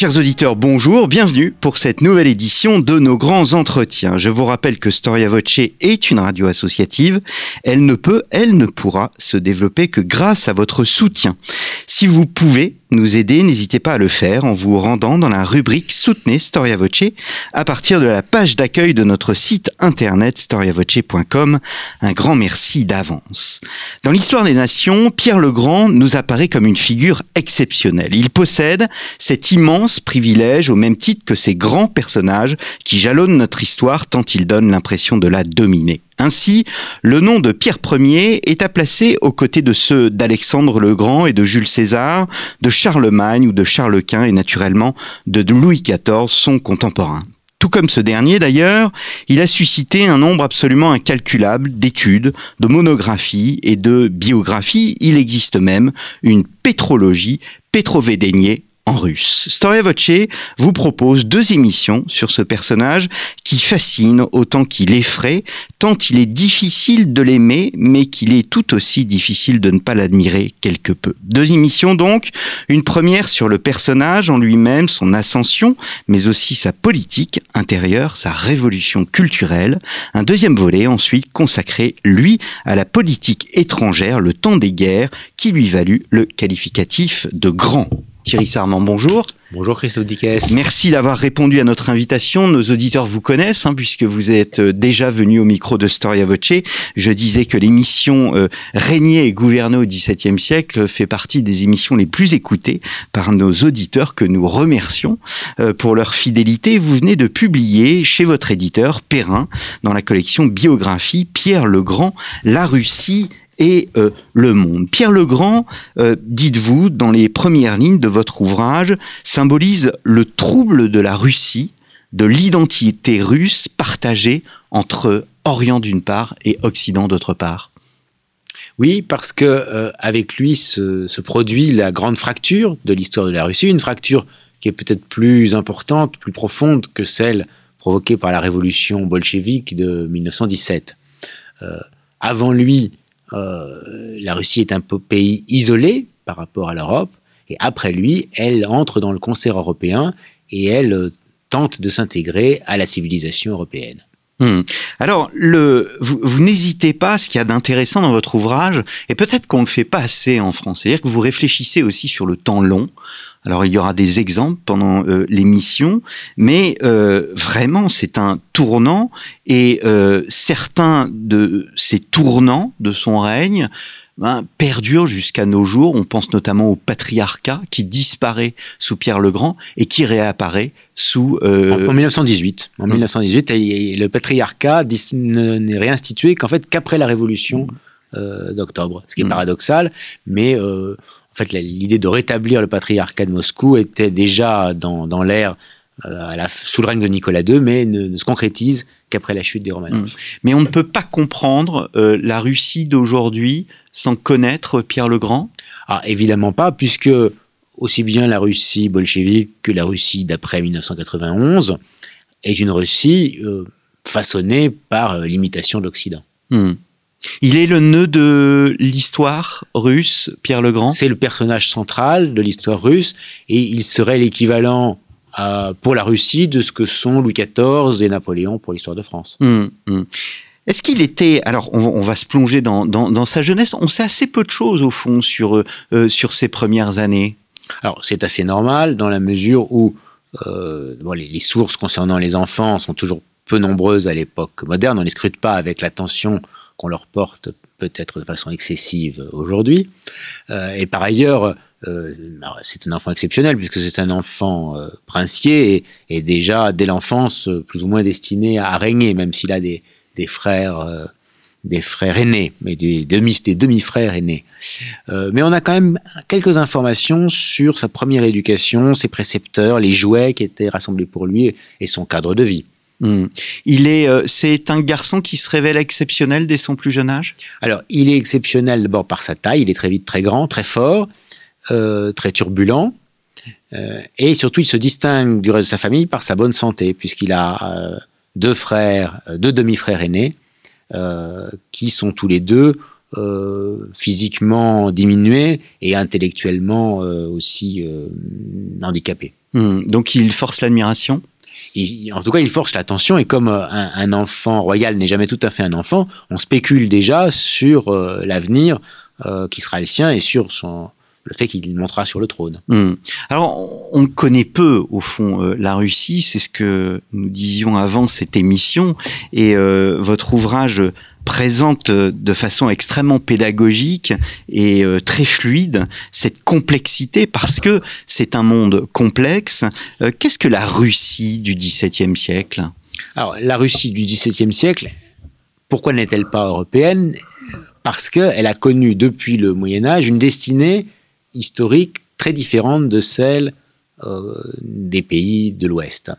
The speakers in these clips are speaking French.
Chers auditeurs, bonjour, bienvenue pour cette nouvelle édition de nos grands entretiens. Je vous rappelle que Storia Voce est une radio associative. Elle ne peut, elle ne pourra se développer que grâce à votre soutien. Si vous pouvez nous aider, n'hésitez pas à le faire en vous rendant dans la rubrique Soutenez Storia Voce à partir de la page d'accueil de notre site internet storiavoce.com. Un grand merci d'avance. Dans l'histoire des nations, Pierre le Grand nous apparaît comme une figure exceptionnelle. Il possède cet immense privilège au même titre que ces grands personnages qui jalonnent notre histoire tant ils donnent l'impression de la dominer. Ainsi, le nom de Pierre Ier est à placer aux côtés de ceux d'Alexandre le Grand et de Jules César, de Charlemagne ou de Charles Quint et naturellement de Louis XIV, son contemporain. Tout comme ce dernier d'ailleurs, il a suscité un nombre absolument incalculable d'études, de monographies et de biographies. Il existe même une pétrologie pétrovédéniée en russe. Storia Voce vous propose deux émissions sur ce personnage qui fascine autant qu'il effraie, tant il est difficile de l'aimer, mais qu'il est tout aussi difficile de ne pas l'admirer quelque peu. Deux émissions donc, une première sur le personnage en lui-même, son ascension, mais aussi sa politique intérieure, sa révolution culturelle. Un deuxième volet ensuite consacré, lui, à la politique étrangère, le temps des guerres, qui lui valut le qualificatif de grand. Thierry Sarment, bonjour. Bonjour Christophe Dickès. Merci d'avoir répondu à notre invitation. Nos auditeurs vous connaissent hein, puisque vous êtes euh, déjà venu au micro de Storia Voce. Je disais que l'émission euh, Régner et gouverner au XVIIe siècle fait partie des émissions les plus écoutées par nos auditeurs que nous remercions euh, pour leur fidélité. Vous venez de publier chez votre éditeur Perrin dans la collection Biographie Pierre le Grand, la Russie et euh, le monde. Pierre le Grand, euh, dites-vous, dans les premières lignes de votre ouvrage, symbolise le trouble de la Russie, de l'identité russe partagée entre Orient d'une part et Occident d'autre part. Oui, parce que euh, avec lui se, produit la grande fracture de l'histoire de la Russie, une fracture qui est peut-être plus importante, plus profonde que celle provoquée par la révolution bolchevique de 1917. Euh, avant lui, la Russie est un pays isolé par rapport à l'Europe, et après lui, elle entre dans le concert européen et elle euh, tente de s'intégrer à la civilisation européenne. Hmm. Alors, le, vous, vous n'hésitez pas, ce qu'il y a d'intéressant dans votre ouvrage, et peut-être qu'on ne le fait pas assez en France, c'est-à-dire que vous réfléchissez aussi sur le temps long. Alors, il y aura des exemples pendant euh, l'émission, mais euh, vraiment, c'est un tournant, et euh, certains de ces tournants de son règne ben, perdure jusqu'à nos jours. On pense notamment au patriarcat qui disparaît sous Pierre le Grand et qui réapparaît sous... Euh... En, 1918. En 1918, mmh. le patriarcat n'est réinstitué qu'en fait qu'après la révolution euh, d'octobre, ce qui est mmh. paradoxal, mais euh, en fait l'idée de rétablir le patriarcat de Moscou était déjà dans, dans l'ère euh, la, sous le règne de Nicolas II, mais ne, ne se concrétise qu'après la chute des Romanov. Mmh. Mais on ne peut pas comprendre euh, la Russie d'aujourd'hui sans connaître Pierre le Grand? Ah, évidemment pas, puisque aussi bien la Russie bolchevique que la Russie d'après 1991 est une Russie euh, façonnée par euh, l'imitation de l'Occident. Mmh. Il est le nœud de l'histoire russe, Pierre le Grand? C'est le personnage central de l'histoire russe, et il serait l'équivalent euh, pour la Russie de ce que sont Louis XIV et Napoléon pour l'histoire de France. Mmh, mmh. Est-ce qu'il était alors on, on, va se plonger dans, dans, dans, sa jeunesse. On sait assez peu de choses au fond sur euh, sur ses premières années. Alors c'est assez normal dans la mesure où euh, bon, les, les, sources concernant les enfants sont toujours peu nombreuses à l'époque moderne. On ne les scrute pas avec l'attention qu'on leur porte peut-être de façon excessive aujourd'hui. Euh, et par ailleurs, c'est un enfant exceptionnel puisque c'est un enfant euh, princier et, et, déjà dès l'enfance euh, plus ou moins destiné à régner, même s'il a des, des frères, euh, des frères aînés, mais des demi des demi-frères aînés. Euh, mais on a quand même quelques informations sur sa première éducation, ses précepteurs, les jouets qui étaient rassemblés pour lui et son cadre de vie. Hmm. Il est, euh, c'est un garçon qui se révèle exceptionnel dès son plus jeune âge? Alors, il est exceptionnel d'abord par sa taille. Il est très vite très grand, très fort, euh, très turbulent. Euh, et surtout, il se distingue du reste de sa famille par sa bonne santé, puisqu'il a deux frères, deux demi-frères aînés, qui sont tous les deux physiquement diminués et intellectuellement aussi handicapés. Hmm. Donc, il force l'admiration? En tout cas, il force l'attention et comme euh, un, enfant royal n'est jamais tout à fait un enfant, on spécule déjà sur euh, l'avenir euh, qui sera le sien et sur son, le fait qu'il montera sur le trône. Hmm. Alors, on connaît peu, au fond, la Russie, c'est ce que nous disions avant cette émission, et votre ouvrage présente euh, de façon extrêmement pédagogique et euh, très fluide cette complexité parce que c'est un monde complexe. Euh, qu'est-ce que la Russie du XVIIe siècle? Alors, la Russie du XVIIe siècle, pourquoi n'est-elle pas européenne? Parce qu'elle a connu depuis le Moyen Âge une destinée historique très différente de celle des pays de l'Ouest.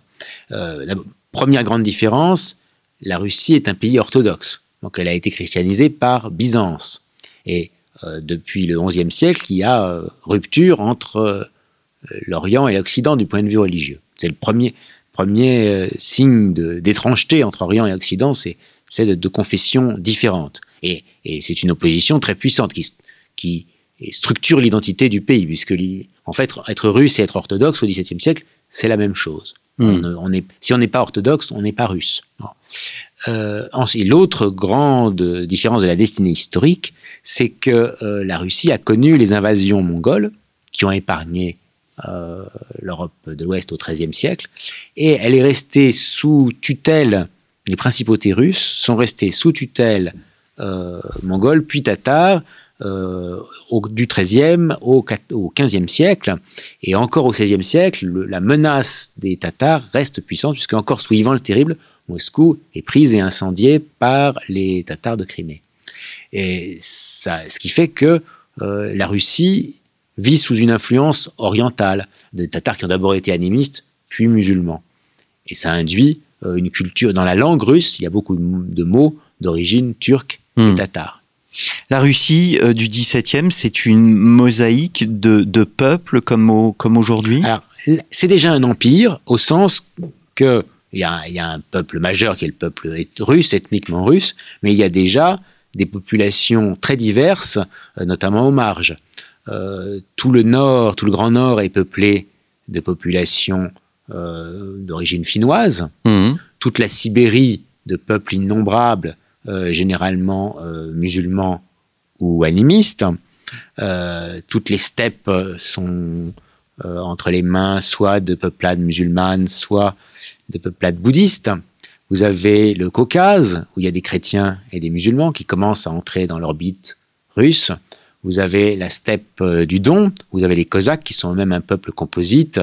la première grande différence, la Russie est un pays orthodoxe. Donc elle a été christianisée par Byzance. Et euh, depuis le XIe siècle, il y a euh, rupture entre euh, l'Orient et l'Occident du point de vue religieux. C'est le premier, premier signe d'étrangeté entre Orient et Occident, c'est de, confessions différentes. Et, c'est une opposition très puissante qui structure l'identité du pays, puisque en fait, être russe et être orthodoxe au XVIIe siècle, c'est la même chose. Hmm. On, est, si on n'est pas orthodoxe, on n'est pas russe. Euh, l'autre grande différence de la destinée historique, c'est que euh, la Russie a connu les invasions mongoles qui ont épargné euh, l'Europe de l'Ouest au XIIIe siècle, et elle est restée sous tutelle, les principautés russes sont restées sous tutelle mongole, puis tatare, euh, au, du XIIIe au, au XVe siècle, et encore au XVIe siècle, la menace des Tatars reste puissante, puisque encore sous Ivan le Terrible, Moscou est prise et incendiée par les Tatars de Crimée. Et ça, ce qui fait que euh, la Russie vit sous une influence orientale, des Tatars qui ont d'abord été animistes, puis musulmans. Et ça induit euh, une culture, dans la langue russe, il y a beaucoup de mots d'origine turque et hmm. tatare. La Russie euh, du XVIIe, c'est une mosaïque de, peuples comme, comme aujourd'hui? C'est déjà un empire au sens que il y, a, un peuple majeur qui est le peuple russe, ethniquement russe, mais il y a déjà des populations très diverses, euh, notamment aux marges. Euh, tout le nord, tout le grand nord est peuplé de populations d'origine finnoise. Mmh. Toute la Sibérie de peuples innombrables euh, généralement euh, musulmans ou animistes. Euh, toutes les steppes sont entre les mains soit de peuplades musulmanes, soit de peuplades bouddhistes. Vous avez le Caucase, où il y a des chrétiens et des musulmans qui commencent à entrer dans l'orbite russe. Vous avez la steppe du Don, vous avez les Cosaques, qui sont eux-mêmes un peuple composite,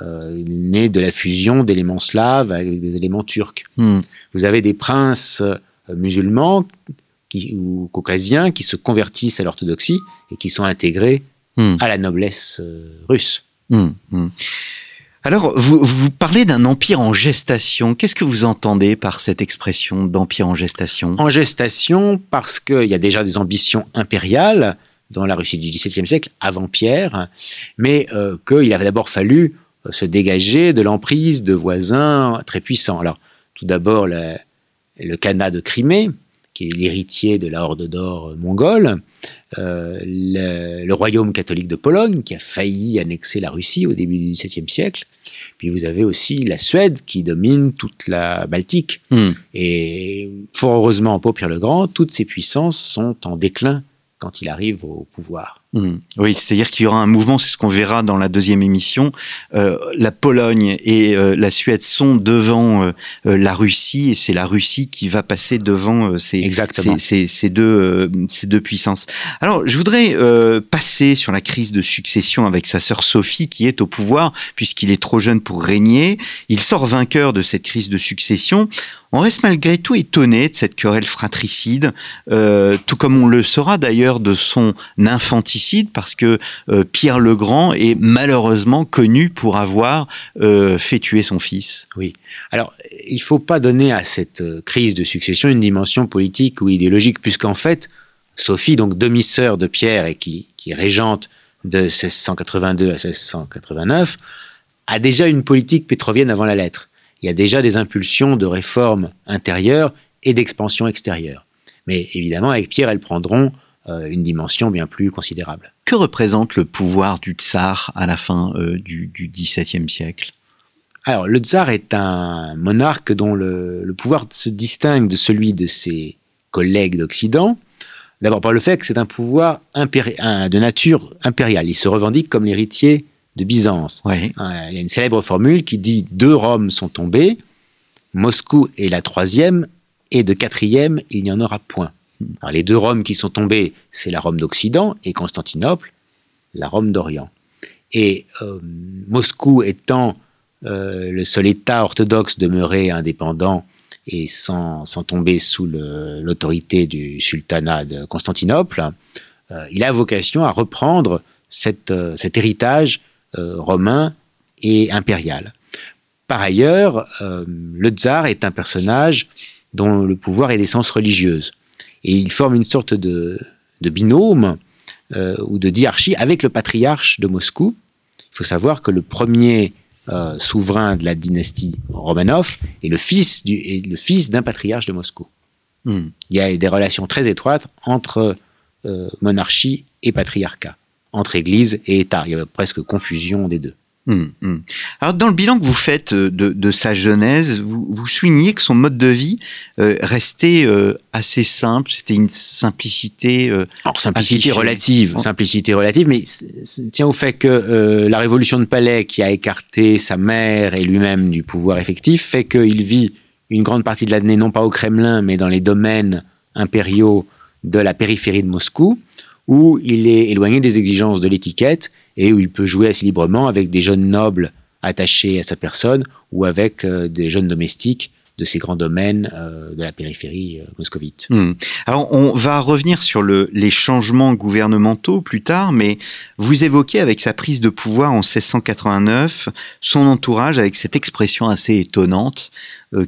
né de la fusion d'éléments slaves avec des éléments turcs. Hmm. Vous avez des princes euh, musulmans qui, ou caucasiens qui se convertissent à l'orthodoxie et qui sont intégrés hmm. à la noblesse euh, russe. Hmm, hmm. Alors, vous, vous parlez d'un empire en gestation. Qu'est-ce que vous entendez par cette expression d'empire en gestation? En gestation, parce qu'il y a déjà des ambitions impériales dans la Russie du XVIIe siècle, avant Pierre, mais euh, qu'il avait d'abord fallu se dégager de l'emprise de voisins très puissants. Alors, tout d'abord, la, le Khanat de Crimée, qui est l'héritier de la Horde d'Or mongole, euh, le, royaume catholique de Pologne, qui a failli annexer la Russie au début du XVIIe siècle. Puis vous avez aussi la Suède qui domine toute la Baltique. Hmm. Et fort heureusement, pour Pierre le Grand, toutes ces puissances sont en déclin quand il arrive au pouvoir. Hmm. Oui, c'est-à-dire qu'il y aura un mouvement, c'est ce qu'on verra dans la deuxième émission. Euh, la Pologne et euh, la Suède sont devant euh, la Russie et c'est la Russie qui va passer devant ces, ces, ces, deux, ces deux puissances. Alors, je voudrais passer sur la crise de succession avec sa sœur Sophie qui est au pouvoir puisqu'il est trop jeune pour régner. Il sort vainqueur de cette crise de succession. On reste malgré tout étonné de cette querelle fratricide, tout comme on le sera d'ailleurs de son infanticide parce que euh, Pierre le Grand est malheureusement connu pour avoir euh, fait tuer son fils. Oui. Alors, il faut pas donner à cette euh, crise de succession une dimension politique ou idéologique, puisqu'en fait, Sophie, donc demi-sœur de Pierre et qui, qui est régente de 1682 à 1689, a déjà une politique pétrovienne avant la lettre. Il y a déjà des impulsions de réformes intérieures et d'expansion extérieure. Mais évidemment, avec Pierre, elles prendront une dimension bien plus considérable. Que représente le pouvoir du tsar à la fin euh, du, du XVIIe siècle? Alors, le tsar est un monarque dont le, le pouvoir se distingue de celui de ses collègues d'Occident. D'abord par le fait que c'est un pouvoir un- de nature impériale. Il se revendique comme l'héritier de Byzance. Euh, Il y a une célèbre formule qui dit deux Roms sont tombés, Moscou est la troisième, et de quatrième, il n'y en aura point. Alors, les deux Roms qui sont tombés, c'est la Rome d'Occident et Constantinople, la Rome d'Orient. Et euh, Moscou étant euh, le seul État orthodoxe demeuré indépendant et sans, tomber sous l'autorité du sultanat de Constantinople, euh, il a vocation à reprendre cet héritage romain et impérial. Par ailleurs, le tsar est un personnage dont le pouvoir est d'essence religieuse. Et il forme une sorte de, de binôme euh, ou de diarchie avec le patriarche de Moscou. Il faut savoir que le premier euh, souverain de la dynastie Romanov est le fils, du, est le fils d'un patriarche de Moscou. Hmm. Il y a des relations très étroites entre euh, monarchie et patriarcat, entre Église et État. Il y a presque confusion des deux. Hmm, hmm. Alors, dans le bilan que vous faites euh, de, de sa genèse, vous, vous soulignez que son mode de vie euh, restait euh, assez simple. C'était une simplicité. euh, Alors, simplicité relative, Oh. simplicité relative, mais tient au fait que euh, la révolution de Palais, qui a écarté sa mère et lui-même du pouvoir effectif, fait qu'il vit une grande partie de l'année, non pas au Kremlin, mais dans les domaines impériaux de la périphérie de Moscou, où il est éloigné des exigences de l'étiquette et où il peut jouer assez librement avec des jeunes nobles attachés à sa personne ou avec euh, des jeunes domestiques de ces grands domaines euh, de la périphérie euh, moscovite. Hmm. Alors, on va revenir sur le, les changements gouvernementaux plus tard, mais vous évoquez avec sa prise de pouvoir en 1689 son entourage avec cette expression assez étonnante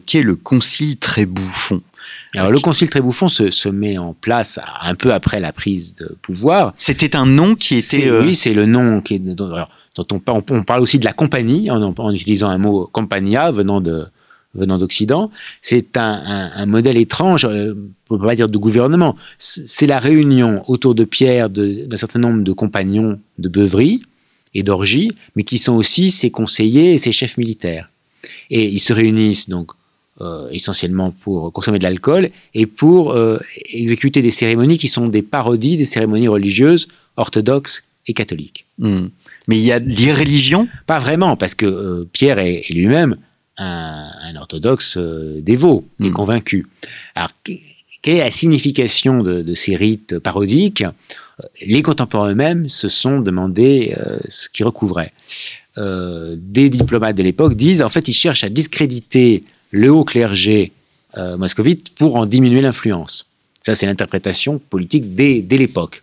qu'est le concile très bouffon. Alors le concile Trébouffon se, se met en place un peu après la prise de pouvoir. C'était un nom qui était. euh, Oui, c'est le nom qui est, dont, alors, dont on, on parle aussi de la compagnie en, en utilisant un mot compagnia venant de venant d'Occident. C'est un, un- un modèle étrange, euh, on peut pas dire de gouvernement. C'est la réunion autour de Pierre d'un certain nombre de compagnons de beuverie et d'orgie, mais qui sont aussi ses conseillers et ses chefs militaires. Et ils se réunissent donc euh, essentiellement pour consommer de l'alcool et pour euh, exécuter des cérémonies qui sont des parodies des cérémonies religieuses orthodoxes et catholiques. hmm. Mais il y a l'irréligion? Pas vraiment, parce que euh, Pierre est, est lui-même un, un orthodoxe dévot et Mm. convaincu. Alors, que- quelle est la signification de, de ces rites parodiques? Les contemporains eux-mêmes se sont demandé euh, ce qu'ils recouvraient. Euh, des diplomates de l'époque disent, en fait, ils cherchent à discréditer le haut clergé euh, moscovite pour en diminuer l'influence. Ça, c'est l'interprétation politique dès, dès l'époque.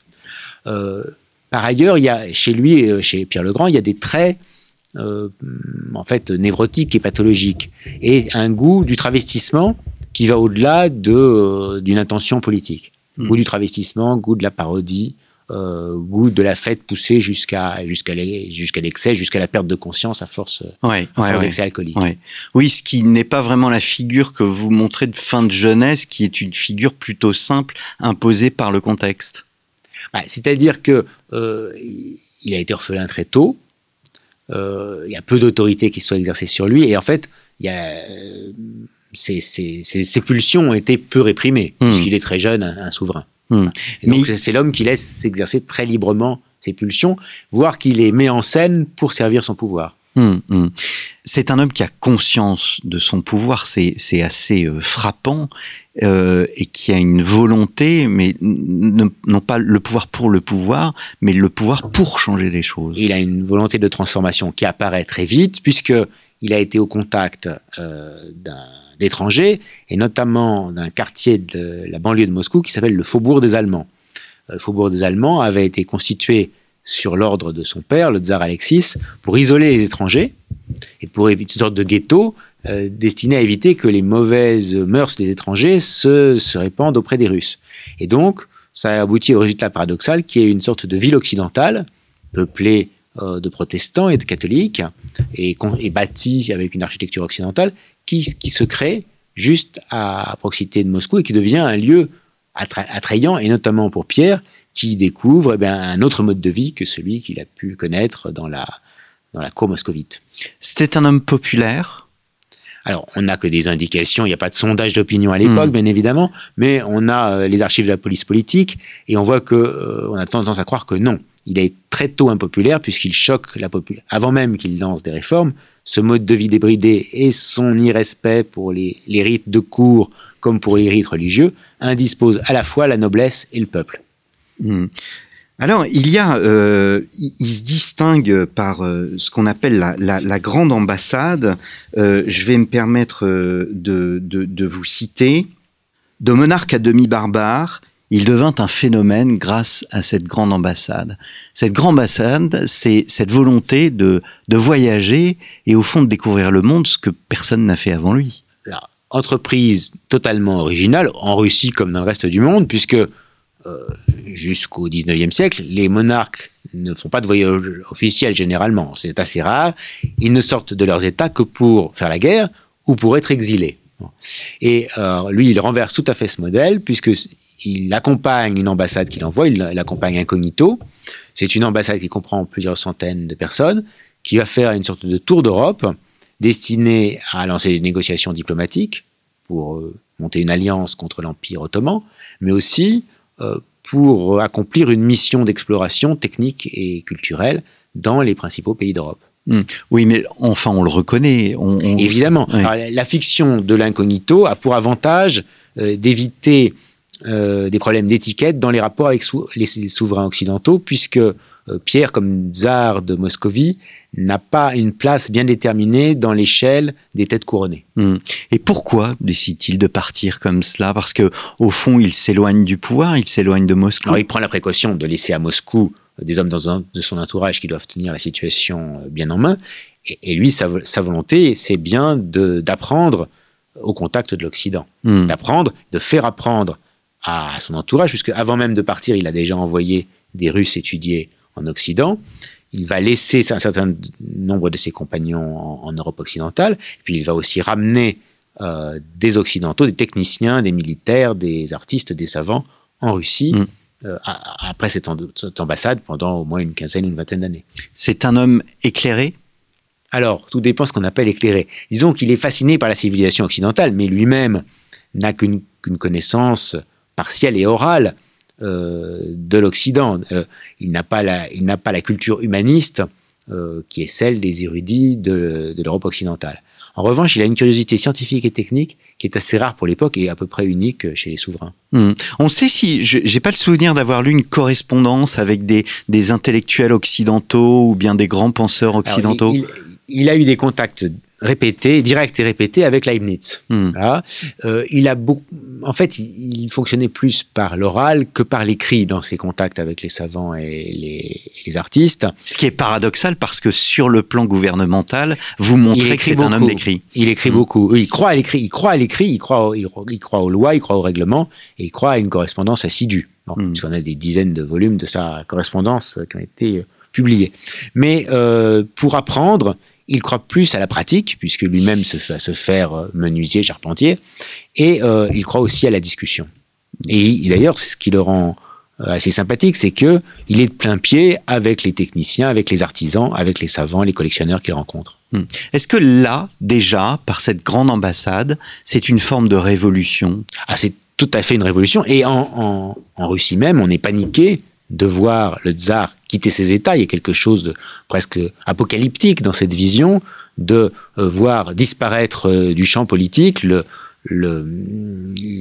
Euh, par ailleurs, il y a chez lui, euh, chez Pierre le Grand, il y a des traits euh, en fait névrotiques et pathologiques et un goût du travestissement qui va au-delà de d'une intention politique. Mm. Goût du travestissement, goût de la parodie, euh, goût de la fête poussée jusqu'à jusqu'à l'ex- jusqu'à l'excès, jusqu'à la perte de conscience à force, Ouais, à ouais, force ouais. d'excès alcoolique. Oui, ce qui n'est pas vraiment la figure que vous montrez de fin de jeunesse, qui est une figure plutôt simple, imposée par le contexte. Ouais, C'est-à-dire que euh, il- a été orphelin très tôt. Euh, il y a peu d'autorité qui soit exercée sur lui et en fait, il y a euh, ses, ses- ses- ses pulsions ont été peu réprimées Hmm. puisqu'il est très jeune, un, un souverain. Hmm. Donc Mais- c'est l'homme qui laisse s'exercer très librement ses pulsions, voire qu'il les met en scène pour servir son pouvoir. Hum, hum. C'est un homme qui a conscience de son pouvoir, c'est assez euh, frappant, euh, et qui a une volonté, mais non pas le pouvoir pour le pouvoir, mais le pouvoir pour changer les choses. Il a une volonté de transformation qui apparaît très vite, puisque il a été au contact euh, d'étrangers, et notamment d'un quartier de la banlieue de Moscou qui s'appelle le Faubourg des Allemands. le faubourg des Allemands avait été constitué sur l'ordre de son père, le tsar Alexis, pour isoler les étrangers et pour éviter une sorte de ghetto euh, destiné à éviter que les mauvaises mœurs des étrangers se, se répandent auprès des Russes. Et donc, ça a abouti au résultat paradoxal qui est une sorte de ville occidentale peuplée euh, de protestants et de catholiques et, et bâtie avec une architecture occidentale qui, qui se crée juste à proximité de Moscou et qui devient un lieu attrayant et notamment pour Pierre qui découvre eh bien, un autre mode de vie que celui qu'il a pu connaître dans la, dans la cour moscovite. C'était un homme populaire? Alors, on n'a que des indications, il n'y a pas de sondage d'opinion à l'époque, hmm. bien évidemment, mais on a euh, les archives de la police politique et on voit que euh, on a tendance à croire que non. Il est très tôt impopulaire puisqu'il choque la population. Avant même qu'il lance des réformes, ce mode de vie débridé et son irrespect pour les, rites de cour comme pour les rites religieux indisposent à la fois la noblesse et le peuple. Hmm. Alors, il y a, euh, il, se distingue par euh, ce qu'on appelle la, grande ambassade. Euh, je vais me permettre de, de, de, vous citer. De monarque à demi barbare, il devint un phénomène grâce à cette grande ambassade. Cette grande ambassade, c'est cette volonté de, de voyager et au fond de découvrir le monde, ce que personne n'a fait avant lui. Entreprise totalement originale, en Russie comme dans le reste du monde, puisque euh, jusqu'au 19e siècle, les monarques ne font pas de voyage officiel généralement. C'est assez rare. Ils ne sortent de leurs États que pour faire la guerre ou pour être exilés. Et euh, lui, il renverse tout à fait ce modèle, puisque il accompagne une ambassade qu'il envoie, il l'accompagne incognito. C'est une ambassade qui comprend plusieurs centaines de personnes, qui va faire une sorte de tour d'Europe destinée à lancer des négociations diplomatiques pour euh, monter une alliance contre l'Empire ottoman, mais aussi euh, pour accomplir une mission d'exploration technique et culturelle dans les principaux pays d'Europe. Hmm. Oui, mais enfin, on le reconnaît. On, Évidemment. la fiction de l'incognito a pour avantage euh, d'éviter euh, des problèmes d'étiquette dans les rapports avec les, souverains occidentaux, puisque Pierre, comme tsar de Moscovie, n'a pas une place bien déterminée dans l'échelle des têtes couronnées. Hmm. Et pourquoi décide-t-il de partir comme cela? Parce que au fond, il s'éloigne du pouvoir, il s'éloigne de Moscou. Alors, il prend la précaution de laisser à Moscou euh, des hommes dans de son entourage qui doivent tenir la situation euh, bien en main. Et, lui, sa, volonté, c'est bien d'apprendre au contact de l'Occident, hmm. d'apprendre, de faire apprendre à son entourage, puisque avant même de partir, il a déjà envoyé des Russes étudier en Occident il va laisser un certain nombre de ses compagnons en, Europe occidentale, puis il va aussi ramener euh, des Occidentaux, des techniciens, des militaires, des artistes, des savants en Russie. Mm. Euh, après cette, ambassade pendant au moins une quinzaine, une vingtaine d'années. C'est un homme éclairé? Alors, tout dépend de ce qu'on appelle éclairé. Disons qu'il est fasciné par la civilisation occidentale, mais lui-même n'a qu'une connaissance partielle et orale euh, de l'Occident. Euh, il n'a pas la, il n'a pas la culture humaniste euh, qui est celle des érudits de, l'Europe occidentale. En revanche, il a une curiosité scientifique et technique qui est assez rare pour l'époque et à peu près unique chez les souverains. Hmm. On sait si, j'ai pas le souvenir d'avoir lu une correspondance avec des, des, intellectuels occidentaux ou bien des grands penseurs occidentaux. il, a eu des contacts répété, direct et répété avec Leibniz. Hmm. Euh, il a beaucoup, en fait, il, fonctionnait plus par l'oral que par l'écrit dans ses contacts avec les savants et les, artistes. Ce qui est paradoxal parce que sur le plan gouvernemental, vous montrez que c'est un homme d'écrit. Il écrit hmm. beaucoup. Il croit à l'écrit. Il croit à l'écrit. Il croit, il, croit aux lois. Il croit au règlement. Et il croit à une correspondance assidue. Bon, hmm. Puisqu'on a des dizaines de volumes de sa correspondance qui ont été publiés. Mais euh, pour apprendre, il croit plus à la pratique, puisque lui-même se fait se faire euh, menuisier, charpentier, et euh, il croit aussi à la discussion. Et d'ailleurs, ce qui le rend euh, assez sympathique, c'est que il est de plein pied avec les techniciens, avec les artisans, avec les savants, les collectionneurs qu'il rencontre. Hmm. Est-ce que là, déjà, par cette grande ambassade, c'est une forme de révolution? Ah, c'est tout à fait une révolution. Et en, en Russie même, on est paniqué de voir le tsar quitter ses États. Il y a quelque chose de presque apocalyptique dans cette vision de euh, voir disparaître euh, du champ politique le,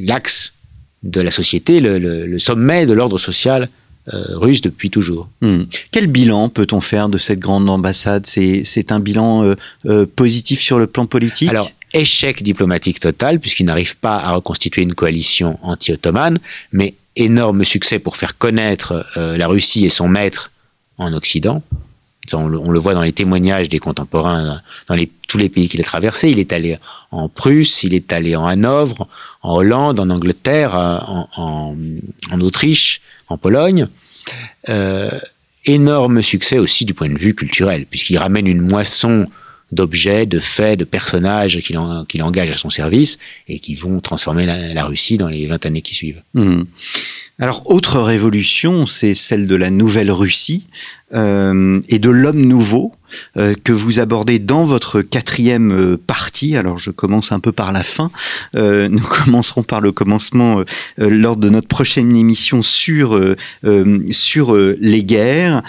l'axe de la société, le, sommet de l'ordre social euh, russe depuis toujours. Hmm. Quel bilan peut-on faire de cette grande ambassade? C'est, un bilan positif sur le plan politique? Alors, échec diplomatique total, puisqu'il n'arrive pas à reconstituer une coalition anti-ottomane, mais énorme succès pour faire connaître la Russie et son maître en Occident. On le, voit dans les témoignages des contemporains dans tous les pays qu'il a traversés. Il est allé en Prusse, il est allé en Hanovre, en Hollande, en Angleterre, en, Autriche, en Pologne. Euh, énorme succès aussi du point de vue culturel, puisqu'il ramène une moisson d'objets, de faits, de personnages qu'il engage à son service et qui vont transformer la, Russie dans les 20 années qui suivent. Mmh. Alors, autre révolution, c'est celle de la Nouvelle Russie euh, et de l'homme nouveau euh, que vous abordez dans votre quatrième euh, partie. Alors, je commence un peu par la fin. nous commencerons par le commencement lors de notre prochaine émission sur sur les guerres.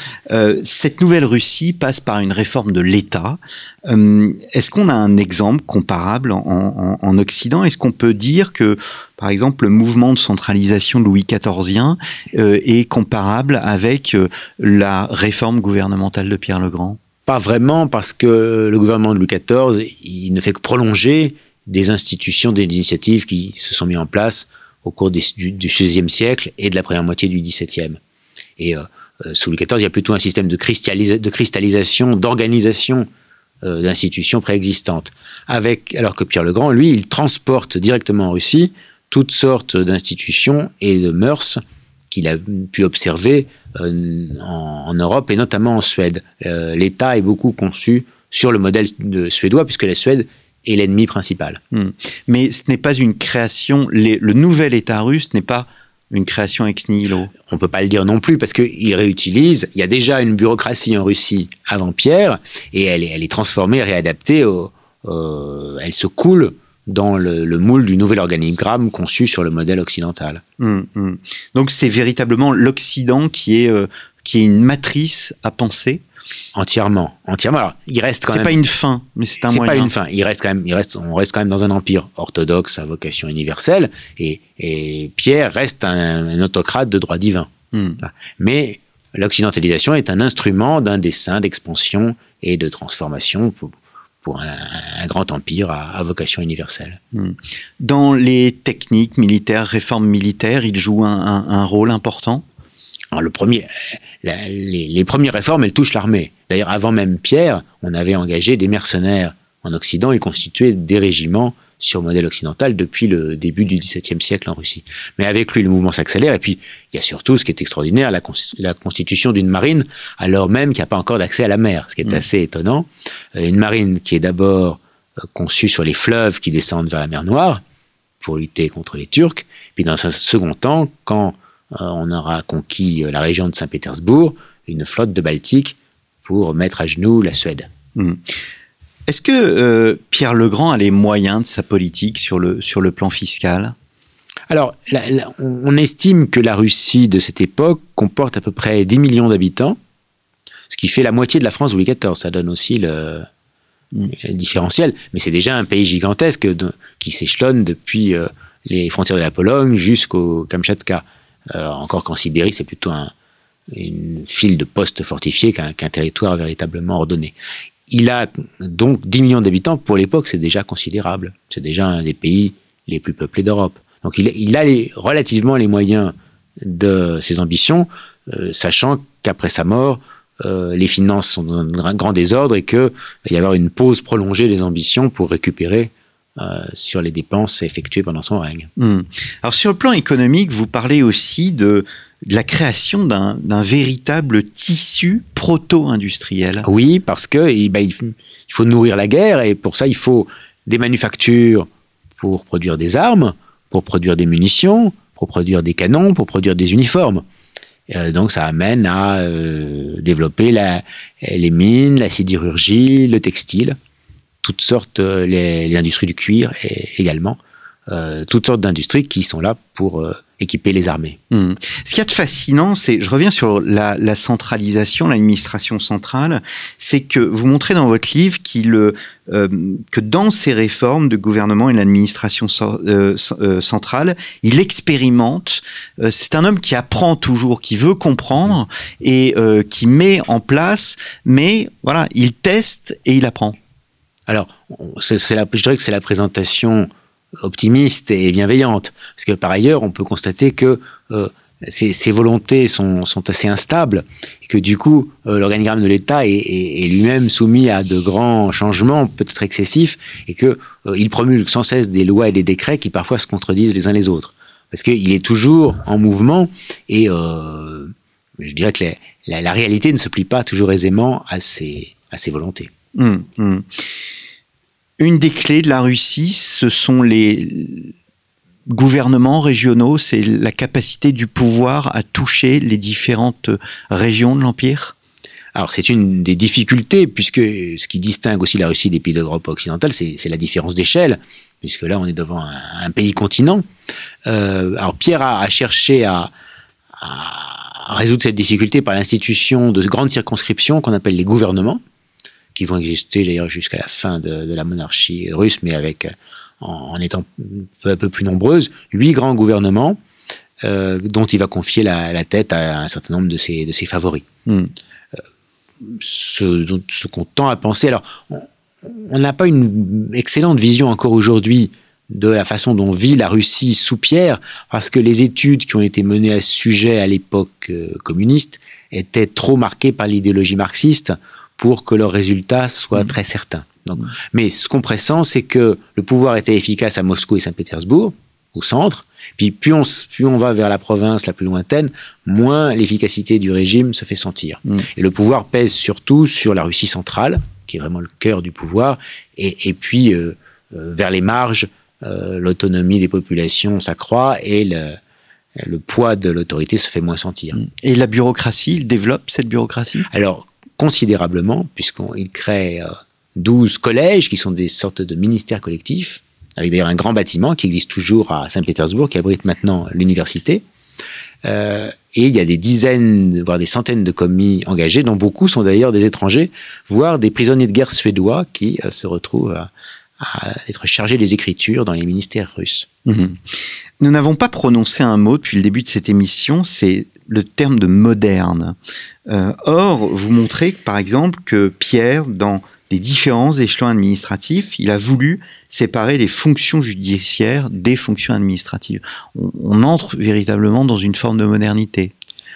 cette Nouvelle Russie passe par une réforme de l'État. Est-ce qu'on a un exemple comparable en, en Occident? Est-ce qu'on peut dire que par exemple, le mouvement de centralisation de Louis XIV euh, est comparable avec euh, la réforme gouvernementale de Pierre le Grand? Pas vraiment, parce que le gouvernement de Louis XIV, il ne fait que prolonger des institutions, des initiatives qui se sont mises en place au cours du, XVIe siècle et de la première moitié du XVIIe. Et euh, sous Louis XIV, il y a plutôt un système de, cristallisation, d'organisation d'institutions préexistantes. Avec, alors que Pierre le Grand, lui, il transporte directement en Russie toutes sortes d'institutions et de mœurs qu'il a pu observer euh, en, Europe et notamment en Suède. Euh, L'État est beaucoup conçu sur le modèle de suédois puisque la Suède est l'ennemi principal. Hmm. Mais ce n'est pas une création, le nouvel État russe n'est pas une création ex nihilo. On peut pas le dire non plus parce qu'il réutilise. Il y a déjà une bureaucratie en Russie avant Pierre et elle est, elle est transformée, réadaptée. Au, elle se coule dans le, moule du nouvel organigramme conçu sur le modèle occidental. Hum, hum. Donc c'est véritablement l'Occident qui est euh, qui est une matrice à penser. Entièrement, entièrement. Alors, il reste quand même. C'est pas une fin, mais c'est un moyen. C'est pas une fin. Il reste quand même, il reste, on reste quand même dans un empire orthodoxe à vocation universelle, et, et Pierre reste un, autocrate de droit divin. Hum. Mais l'occidentalisation est un instrument d'un dessin d'expansion et de transformation pour, pour un, grand empire à, vocation universelle. Hmm. Dans les techniques militaires, réformes militaires, il joue un, rôle important? Alors le premier, les, les, premières réformes, elles touchent l'armée. D'ailleurs, avant même Pierre, on avait engagé des mercenaires en Occident et constitué des régiments sur modèle occidental depuis le début du XVIIe siècle en Russie. Mais avec lui, le mouvement s'accélère. Et puis, il y a surtout, ce qui est extraordinaire, la, constitution d'une marine, alors même qu'il n'y a pas encore d'accès à la mer, ce qui est mm. assez étonnant. Euh, une marine qui est d'abord euh, conçue sur les fleuves qui descendent vers la mer Noire pour lutter contre les Turcs. Puis, dans un second temps, quand euh, on aura conquis la région de Saint-Pétersbourg, une flotte de Baltique pour mettre à genoux la Suède. Mm. Est-ce que euh, Pierre Legrand a les moyens de sa politique sur le, sur le plan fiscal? Alors, on estime que la Russie de cette époque comporte à peu près 10 millions d'habitants, ce qui fait la moitié de la France de Louis XIV. Ça donne aussi le, différentiel. Mais c'est déjà un pays gigantesque qui s'échelonne depuis euh, les frontières de la Pologne jusqu'au Kamchatka. Euh, encore qu'en Sibérie, c'est plutôt un, une file de postes fortifiés qu'un territoire véritablement ordonné. Il a donc 10 millions d'habitants. Pour l'époque, c'est déjà considérable. C'est déjà un des pays les plus peuplés d'Europe. Donc il, a relativement les moyens de ses ambitions, euh, sachant qu'après sa mort, euh, les finances sont dans un grand désordre et qu'il va y avoir une pause prolongée des ambitions pour récupérer euh, sur les dépenses effectuées pendant son règne. Hmm. Alors sur le plan économique, vous parlez aussi de la création d'un véritable tissu proto-industriel. Oui, parce que eh ben, il faut nourrir la guerre et pour ça il faut des manufactures pour produire des armes, pour produire des munitions, pour produire des canons, pour produire des uniformes. Euh, donc ça amène à euh, développer les mines, la sidérurgie, le textile, toutes sortes, euh, les, industries du cuir également, toutes sortes d'industries qui sont là pour équiper les armées. Hmm. Ce qu'il y a de fascinant, c'est, je reviens sur la, centralisation, l'administration centrale, c'est que vous montrez dans votre livre qu'il, euh, que dans ces réformes de gouvernement et l'administration euh, euh, centrale, il expérimente. c'est un homme qui apprend toujours, qui veut comprendre et qui met en place, mais voilà, il teste et il apprend. Alors, c'est, je dirais que c'est la présentation optimiste et bienveillante. Parce que par ailleurs, on peut constater que ces, volontés sont, sont, assez instables et que du coup, l'organigramme de l'État est, lui-même soumis à de grands changements, peut-être excessifs, et qu'il il promulgue sans cesse des lois et des décrets qui parfois se contredisent les uns les autres. Parce qu'il est toujours en mouvement et je dirais que la, réalité ne se plie pas toujours aisément à ses, à ses volontés. Hum, hum. Une des clés de la Russie, ce sont les gouvernements régionaux, c'est la capacité du pouvoir à toucher les différentes régions de l'Empire alors c'est une des difficultés, puisque ce qui distingue aussi la Russie des pays d'Europe occidentale, c'est la différence d'échelle, puisque là on est devant un, pays-continent. Euh, alors Pierre a, cherché à, résoudre cette difficulté par l'institution de grandes circonscriptions qu'on appelle les gouvernements, qui vont exister d'ailleurs jusqu'à la fin de, la monarchie russe, mais avec en, étant à peu plus nombreuses, huit grands gouvernements euh, dont il va confier la, tête à un certain nombre de ses, de ses favoris. Hmm. Euh, ce, ce qu'on tend à penser, alors on n'a pas une excellente vision encore aujourd'hui de la façon dont vit la Russie sous Pierre, parce que les études qui ont été menées à ce sujet à l'époque euh, communiste étaient trop marquées par l'idéologie marxiste pour que leurs résultats soient mmh. très certains. Donc, mmh. Mais ce qu'on pressent, c'est que le pouvoir était efficace à Moscou et Saint-Pétersbourg, au centre, puis plus on, plus on va vers la province la plus lointaine, moins l'efficacité du régime se fait sentir. Mmh. Et le pouvoir pèse surtout sur la Russie centrale, qui est vraiment le cœur du pouvoir, et, et puis euh, euh, vers les marges, euh, l'autonomie des populations s'accroît et le, le poids de l'autorité se fait moins sentir. Et la bureaucratie, il développe cette bureaucratie? Alors, considérablement, puisqu'il crée 12 collèges qui sont des sortes de ministères collectifs, avec d'ailleurs un grand bâtiment qui existe toujours à Saint-Pétersbourg, qui abrite maintenant l'université. Euh, et il y a des dizaines, voire des centaines de commis engagés, dont beaucoup sont d'ailleurs des étrangers, voire des prisonniers de guerre suédois qui euh, se retrouvent à, être chargés des écritures dans les ministères russes. Mhm. Nous n'avons pas prononcé un mot depuis le début de cette émission, c'est le terme de moderne. Euh, or, vous montrez par exemple que Pierre, dans les différents échelons administratifs, il a voulu séparer les fonctions judiciaires des fonctions administratives. On, entre véritablement dans une forme de modernité.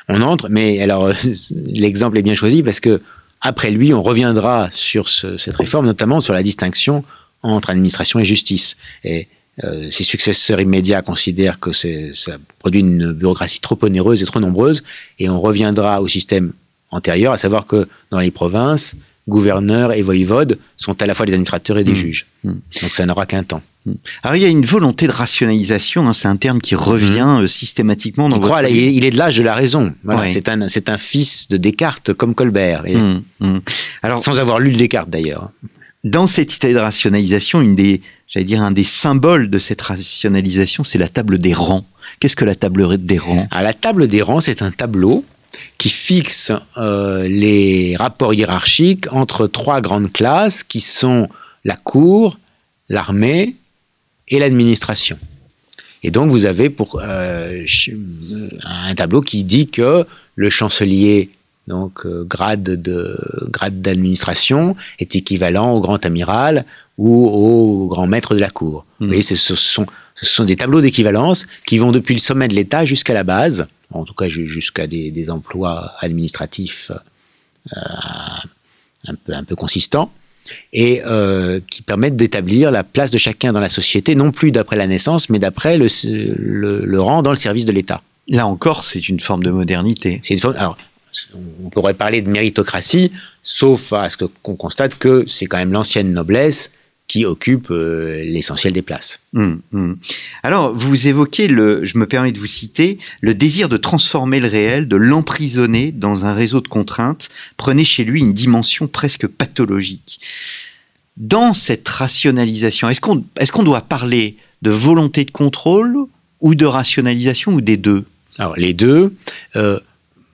On entre, mais alors l'exemple est bien choisi parce que après lui, on reviendra sur cette réforme, notamment sur la distinction entre administration et justice. Et euh, ses successeurs immédiats considèrent que ça produit une bureaucratie trop onéreuse et trop nombreuse, et on reviendra au système antérieur, à savoir que dans les provinces, gouverneurs et voïvodes sont à la fois des administrateurs et des mmh. juges. Mmh. Donc ça n'aura qu'un temps. Mmh. Alors il y a une volonté de rationalisation, hein, c'est un terme qui revient euh, systématiquement dans il, il est de l'âge de la raison. C'est un, un fils de Descartes comme Colbert. Alors, Sans avoir lu Descartes d'ailleurs. Dans cette idée de rationalisation, une des, j'allais dire, un des symboles de cette rationalisation, c'est la table des rangs. Qu'est-ce que la table des rangs? À La table des rangs, c'est un tableau qui fixe euh, les rapports hiérarchiques entre trois grandes classes qui sont la cour, l'armée et l'administration. Et donc vous avez pour euh, un tableau qui dit que le chancelier, donc euh, grade de grade d'administration, est équivalent au grand amiral ou au grand maître de la cour. Vous mmh. voyez, ce sont, ce sont des tableaux d'équivalence qui vont depuis le sommet de l'État jusqu'à la base en tout cas jusqu'à des, emplois administratifs euh, un, peu, un peu consistants, et euh, qui permettent d'établir la place de chacun dans la société, non plus d'après la naissance, mais d'après le, le, rang dans le service de l'État. Là encore, c'est une forme de modernité. C'est une forme. Alors, on pourrait parler de méritocratie, sauf à ce qu'on constate que c'est quand même l'ancienne noblesse qui occupe euh, l'essentiel des places. Hum, hum. Alors, vous évoquez, le, je me permets de vous citer, le désir de transformer le réel, de l'emprisonner dans un réseau de contraintes, prenait chez lui une dimension presque pathologique. Dans cette rationalisation, est-ce qu'on est qu'on doit parler de volonté de contrôle ou de rationalisation ou des deux? Alors, les deux. Euh,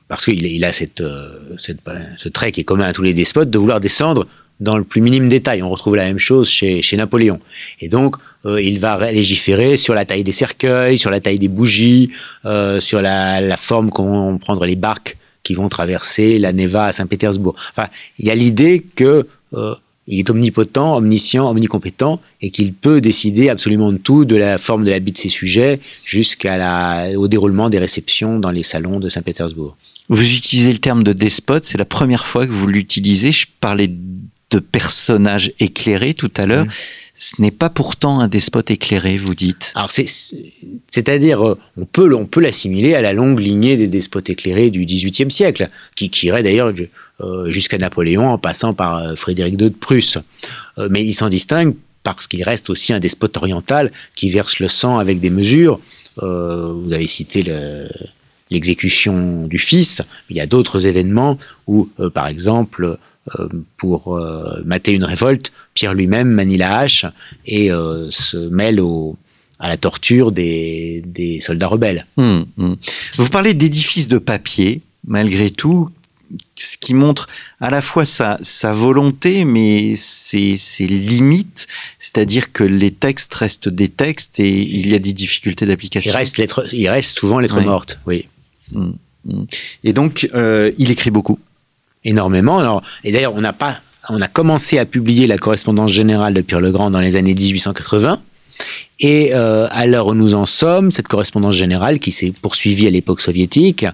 parce qu'il il a cette, euh, cette, ce trait qui est commun à tous les despotes de vouloir descendre dans le plus minime détail. On retrouve la même chose chez, chez Napoléon. Et donc, euh, il va légiférer sur la taille des cercueils, sur la taille des bougies, euh, sur la, la forme qu'ont prendre les barques qui vont traverser la Neva à Saint-Pétersbourg. Enfin, il y a l'idée que euh, il est omnipotent, omniscient, omnicompétent, et qu'il peut décider absolument de tout, de la forme de l'habit de ses sujets jusqu'au déroulement des réceptions dans les salons de Saint-Pétersbourg. Vous utilisez le terme de despote, c'est la première fois que vous l'utilisez. Je parlais de personnage éclairé tout à l'heure. Mmh. Ce n'est pas pourtant un despote éclairé, vous dites. Alors c'est, c'est-à-dire, euh, on peut, on peut l'assimiler à la longue lignée des despotes éclairés du XVIIIe siècle, qui, qui irait d'ailleurs euh, jusqu'à Napoléon en passant par euh, Frédéric II de Prusse. mais il s'en distingue parce qu'il reste aussi un despote oriental qui verse le sang avec des mesures. vous avez cité l'exécution du fils. Il y a d'autres événements où, par exemple, euh, pour euh, mater une révolte, Pierre lui-même manie la hache et euh, se mêle au, à la torture des, des soldats rebelles. Hum, hum. Vous parlez d'édifices de papier, malgré tout, ce qui montre à la fois sa, sa volonté, mais ses, ses limites, c'est-à-dire que les textes restent des textes et il y a des difficultés d'application. Il reste, il reste souvent lettres mortes, oui. Hum, et donc, euh, il écrit beaucoup énormément. Alors, et d'ailleurs, on n'a pas, on a commencé à publier la correspondance générale de Pierre Legrand dans les années 1880. Et euh, à l'heure où nous en sommes, cette correspondance générale qui s'est poursuivie à l'époque soviétique,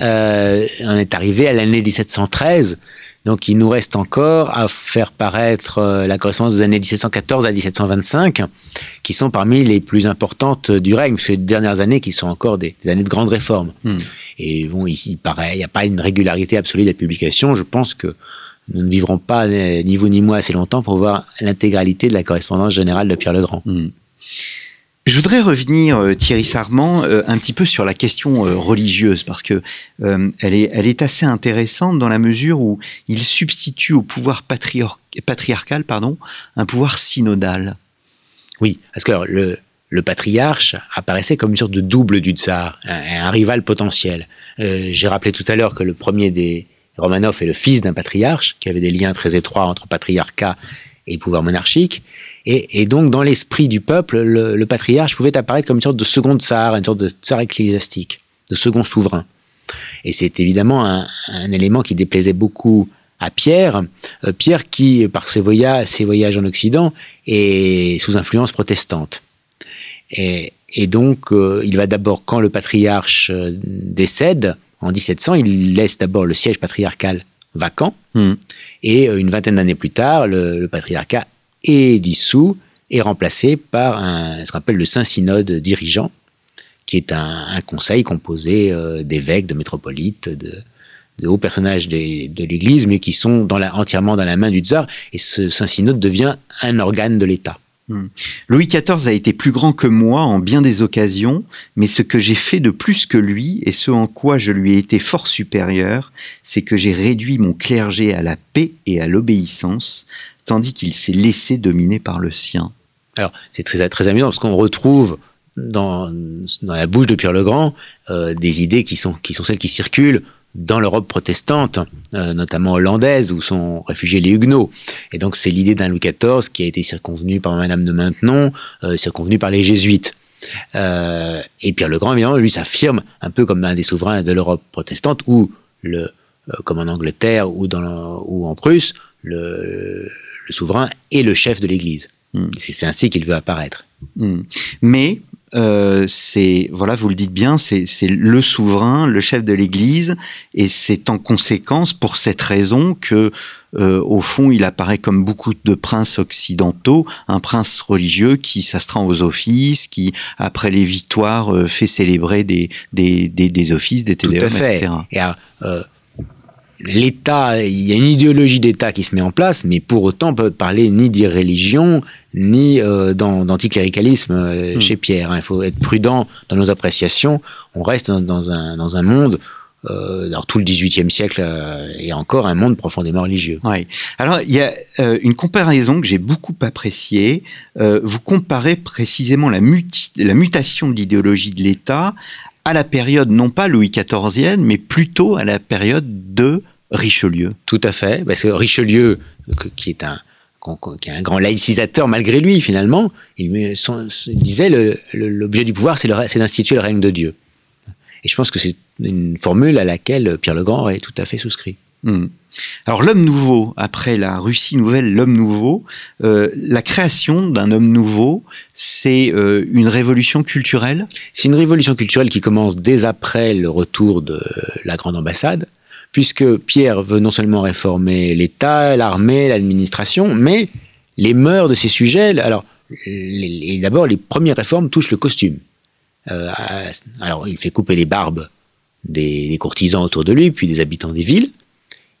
euh, on est arrivé à l'année 1713. Donc il nous reste encore à faire paraître euh, la correspondance des années 1714 à 1725, qui sont parmi les plus importantes du règne, parce que les dernières années qui sont encore des, années de grandes réformes. Hmm. Et bon, il, paraît, il n'y a pas une régularité absolue de la publication. Je pense que nous ne vivrons pas, ni vous ni moi, assez longtemps pour voir l'intégralité de la correspondance générale de Pierre Legrand. Hmm. Je voudrais revenir, euh, Thierry Sarment, euh, un petit peu sur la question euh, religieuse, parce que elle, est, assez intéressante dans la mesure où il substitue au pouvoir patriarcal pardon, un pouvoir synodal. Oui, parce que le, patriarche apparaissait comme une sorte de double du tsar, un, rival potentiel. J'ai rappelé tout à l'heure que le premier des Romanov est le fils d'un patriarche, qui avait des liens très étroits entre patriarcat et pouvoir monarchique. Et, donc, dans l'esprit du peuple, le, patriarche pouvait apparaître comme une sorte de second tsar, une sorte de tsar ecclésiastique, de second souverain. Et c'est évidemment un, élément qui déplaisait beaucoup à Pierre. Euh, Pierre qui, par ses voyages, ses voyages en Occident, est sous influence protestante. Et, donc, euh, il va d'abord, quand le patriarche euh, décède, en 1700, il laisse d'abord le siège patriarcal vacant. Hmm. Et une vingtaine d'années plus tard, le, patriarcat est dissous et remplacé par un, ce qu'on appelle le Saint-Synode dirigeant, qui est un, conseil composé d'évêques, de métropolites, de, hauts personnages de, l'Église, mais qui sont entièrement dans la main du tsar. Et ce Saint-Synode devient un organe de l'État. Hmm. Louis XIV a été plus grand que moi en bien des occasions, mais ce que j'ai fait de plus que lui, et ce en quoi je lui ai été fort supérieur, c'est que j'ai réduit mon clergé à la paix et à l'obéissance, tandis qu'il s'est laissé dominer par le sien. Alors, c'est très, très amusant parce qu'on retrouve dans, la bouche de Pierre le Grand euh, des idées qui sont, qui sont celles qui circulent dans l'Europe protestante, euh, notamment hollandaise, où sont réfugiés les Huguenots. Et donc c'est l'idée d'un Louis XIV qui a été circonvenu par Madame de Maintenon, euh, circonvenu par les Jésuites. Et Pierre le Grand, évidemment, lui s'affirme un peu comme un des souverains de l'Europe protestante, où le, comme en Angleterre ou, dans, ou en Prusse, le, le souverain est le chef de l'Église. Hmm. C'est ainsi qu'il veut apparaître. Hmm. Mais euh, c'est voilà, vous le dites bien, c'est le souverain, le chef de l'Église, et c'est en conséquence pour cette raison que, euh, au fond, il apparaît comme beaucoup de princes occidentaux, un prince religieux qui s'astreint aux offices, qui après les victoires euh, fait célébrer des des, des, offices, des téléums, etc. Et l'État, il y a une idéologie d'État qui se met en place, mais pour autant, on peut parler ni d'irréligion, ni euh, d'anticléricalisme euh, hmm. chez Pierre. Hein. Il faut être prudent dans nos appréciations. On reste dans, un, dans un monde euh, alors tout le XVIIIe siècle euh, est encore un monde profondément religieux. Oui. Alors il y a une comparaison que j'ai beaucoup appréciée. vous comparez précisément la, la mutation de l'idéologie de l'État à la période non pas Louis XIVienne, mais plutôt à la période de Richelieu. Tout à fait, parce que Richelieu, qui est un qui est un grand laïcisateur malgré lui finalement, il, disait l'objet du pouvoir c'est d'instituer le règne de Dieu. Et je pense que c'est une formule à laquelle Pierre le Grand est tout à fait souscrit. Hmm. Alors l'homme nouveau, après la Russie nouvelle, l'homme nouveau, euh, la création d'un homme nouveau, c'est euh, une révolution culturelle? C'est une révolution culturelle qui commence dès après le retour de la grande ambassade, puisque Pierre veut non seulement réformer l'État, l'armée, l'administration, mais les mœurs de ces sujets. Alors, d'abord, les premières réformes touchent le costume. Euh, alors, il fait couper les barbes des, des courtisans autour de lui, puis des habitants des villes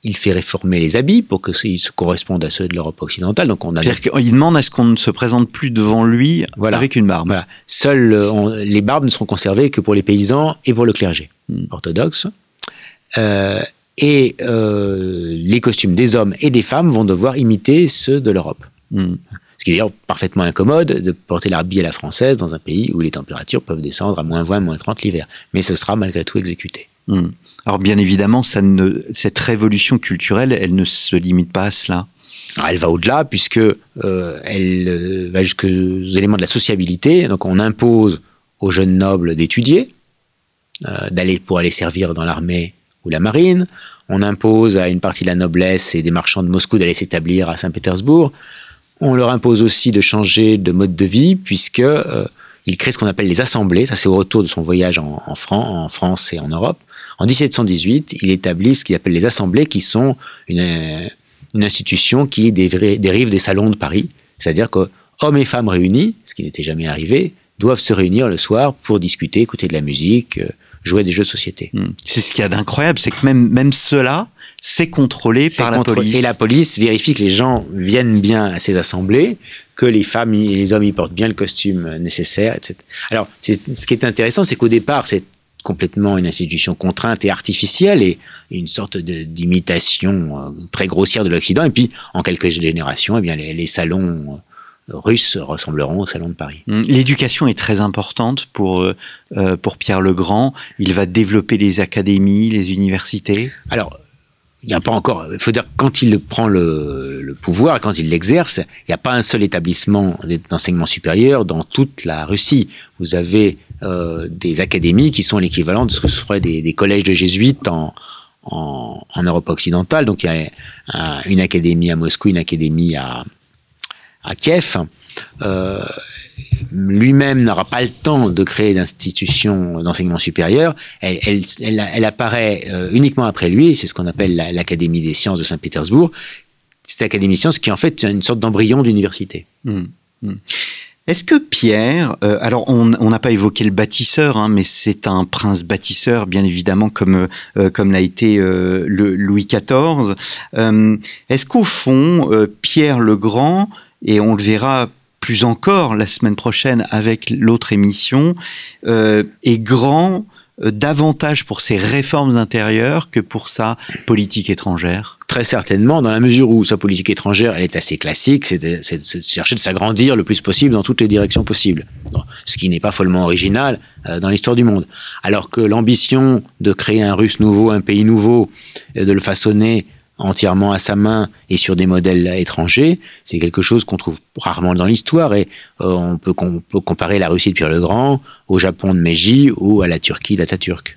il fait réformer les habits pour que se correspondent à ceux de l'Europe occidentale. Donc on a. C'est-à-dire qu'il demande à ce qu'on ne se présente plus devant lui avec une barbe. Voilà. Seules euh, les barbes ne seront conservées que pour les paysans et pour le clergé hmm. orthodoxe. Euh, et euh, les costumes des hommes et des femmes vont devoir imiter ceux de l'Europe. Hmm. Ce qui est d'ailleurs parfaitement incommode de porter l'habit à la française dans un pays où les températures peuvent descendre à moins 20, moins 30 l'hiver. Mais ce sera malgré tout exécuté. Hmm. Alors bien évidemment, cette révolution culturelle, elle ne se limite pas à cela. Ah, elle va au-delà puisque euh, elle euh, va jusqu'aux éléments de la sociabilité. Donc on impose aux jeunes nobles d'étudier, euh, d'aller pour aller servir dans l'armée ou la marine. On impose à une partie de la noblesse et des marchands de Moscou d'aller s'établir à Saint-Pétersbourg. On leur impose aussi de changer de mode de vie puisque il crée ce qu'on appelle les assemblées. Ça c'est au retour de son voyage en France et en Europe. En 1718, il établit ce qu'il appelle les assemblées, qui sont une, institution qui dérive des salons de Paris. C'est-à-dire que hommes et femmes réunis, ce qui n'était jamais arrivé, doivent se réunir le soir pour discuter, écouter de la musique, euh, jouer des jeux de société. Hmm. C'est ce qu'il y a d'incroyable, c'est que même, même cela, c'est contrôlé par la police. Et la police vérifie que les gens viennent bien à ces assemblées, que les femmes et les hommes y portent bien le costume nécessaire, etc. Alors, ce qui est intéressant, c'est qu'au départ, c'est complètement une institution contrainte et artificielle et une sorte d'imitation euh, très grossière de l'Occident. Et puis, en quelques générations, eh bien, les, salons euh, russes ressembleront aux salons de Paris. Hum, l'éducation est très importante pour, euh, pour Pierre Legrand. Il va développer les académies, les universités. Alors, il n'y a pas encore. Il faut dire quand il prend le, le pouvoir, quand il l'exerce, il n'y a pas un seul établissement d'enseignement supérieur dans toute la Russie. Vous avez euh, des académies qui sont l'équivalent de ce que ce serait des, des collèges de jésuites en, Europe occidentale. Donc il y a une académie à Moscou, une académie à, à Kiev. Euh, lui-même n'aura pas le temps de créer d'institutions d'enseignement supérieur. Elle, elle, apparaît euh, uniquement après lui, c'est ce qu'on appelle l'Académie des sciences de Saint-Pétersbourg. C'est l'Académie des sciences qui en fait une sorte d'embryon d'université. Mmh, mmh. Est-ce que Pierre, euh, alors on n'a pas évoqué le bâtisseur, hein, mais c'est un prince bâtisseur, bien évidemment, comme euh, comme l'a été euh, le Louis XIV. Est-ce qu'au fond, Pierre le Grand, et on le verra plus encore la semaine prochaine avec l'autre émission, est grand davantage pour ses réformes intérieures que pour sa politique étrangère? Très certainement, dans la mesure où sa politique étrangère, elle est assez classique, c'est de, chercher de s'agrandir le plus possible dans toutes les directions possibles. Ce qui n'est pas follement original euh, dans l'histoire du monde. Alors que l'ambition de créer un Russe nouveau, un pays nouveau, de le façonner entièrement à sa main et sur des modèles étrangers, c'est quelque chose qu'on trouve rarement dans l'histoire et euh, on, peut, comparer la Russie de Pierre le Grand au Japon de Meiji ou à la Turquie d'Atatürk.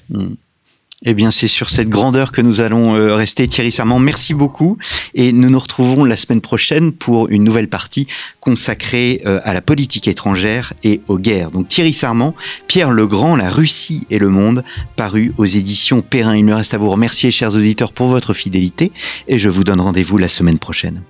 Eh bien, c'est sur cette grandeur que nous allons euh, rester. Thierry Sarment, merci beaucoup. Et nous nous retrouvons la semaine prochaine pour une nouvelle partie consacrée euh, à la politique étrangère et aux guerres. Donc Thierry Sarment, Pierre Legrand, La Russie et le monde, paru aux éditions Perrin. Il me reste à vous remercier, chers auditeurs, pour votre fidélité. Et je vous donne rendez-vous la semaine prochaine.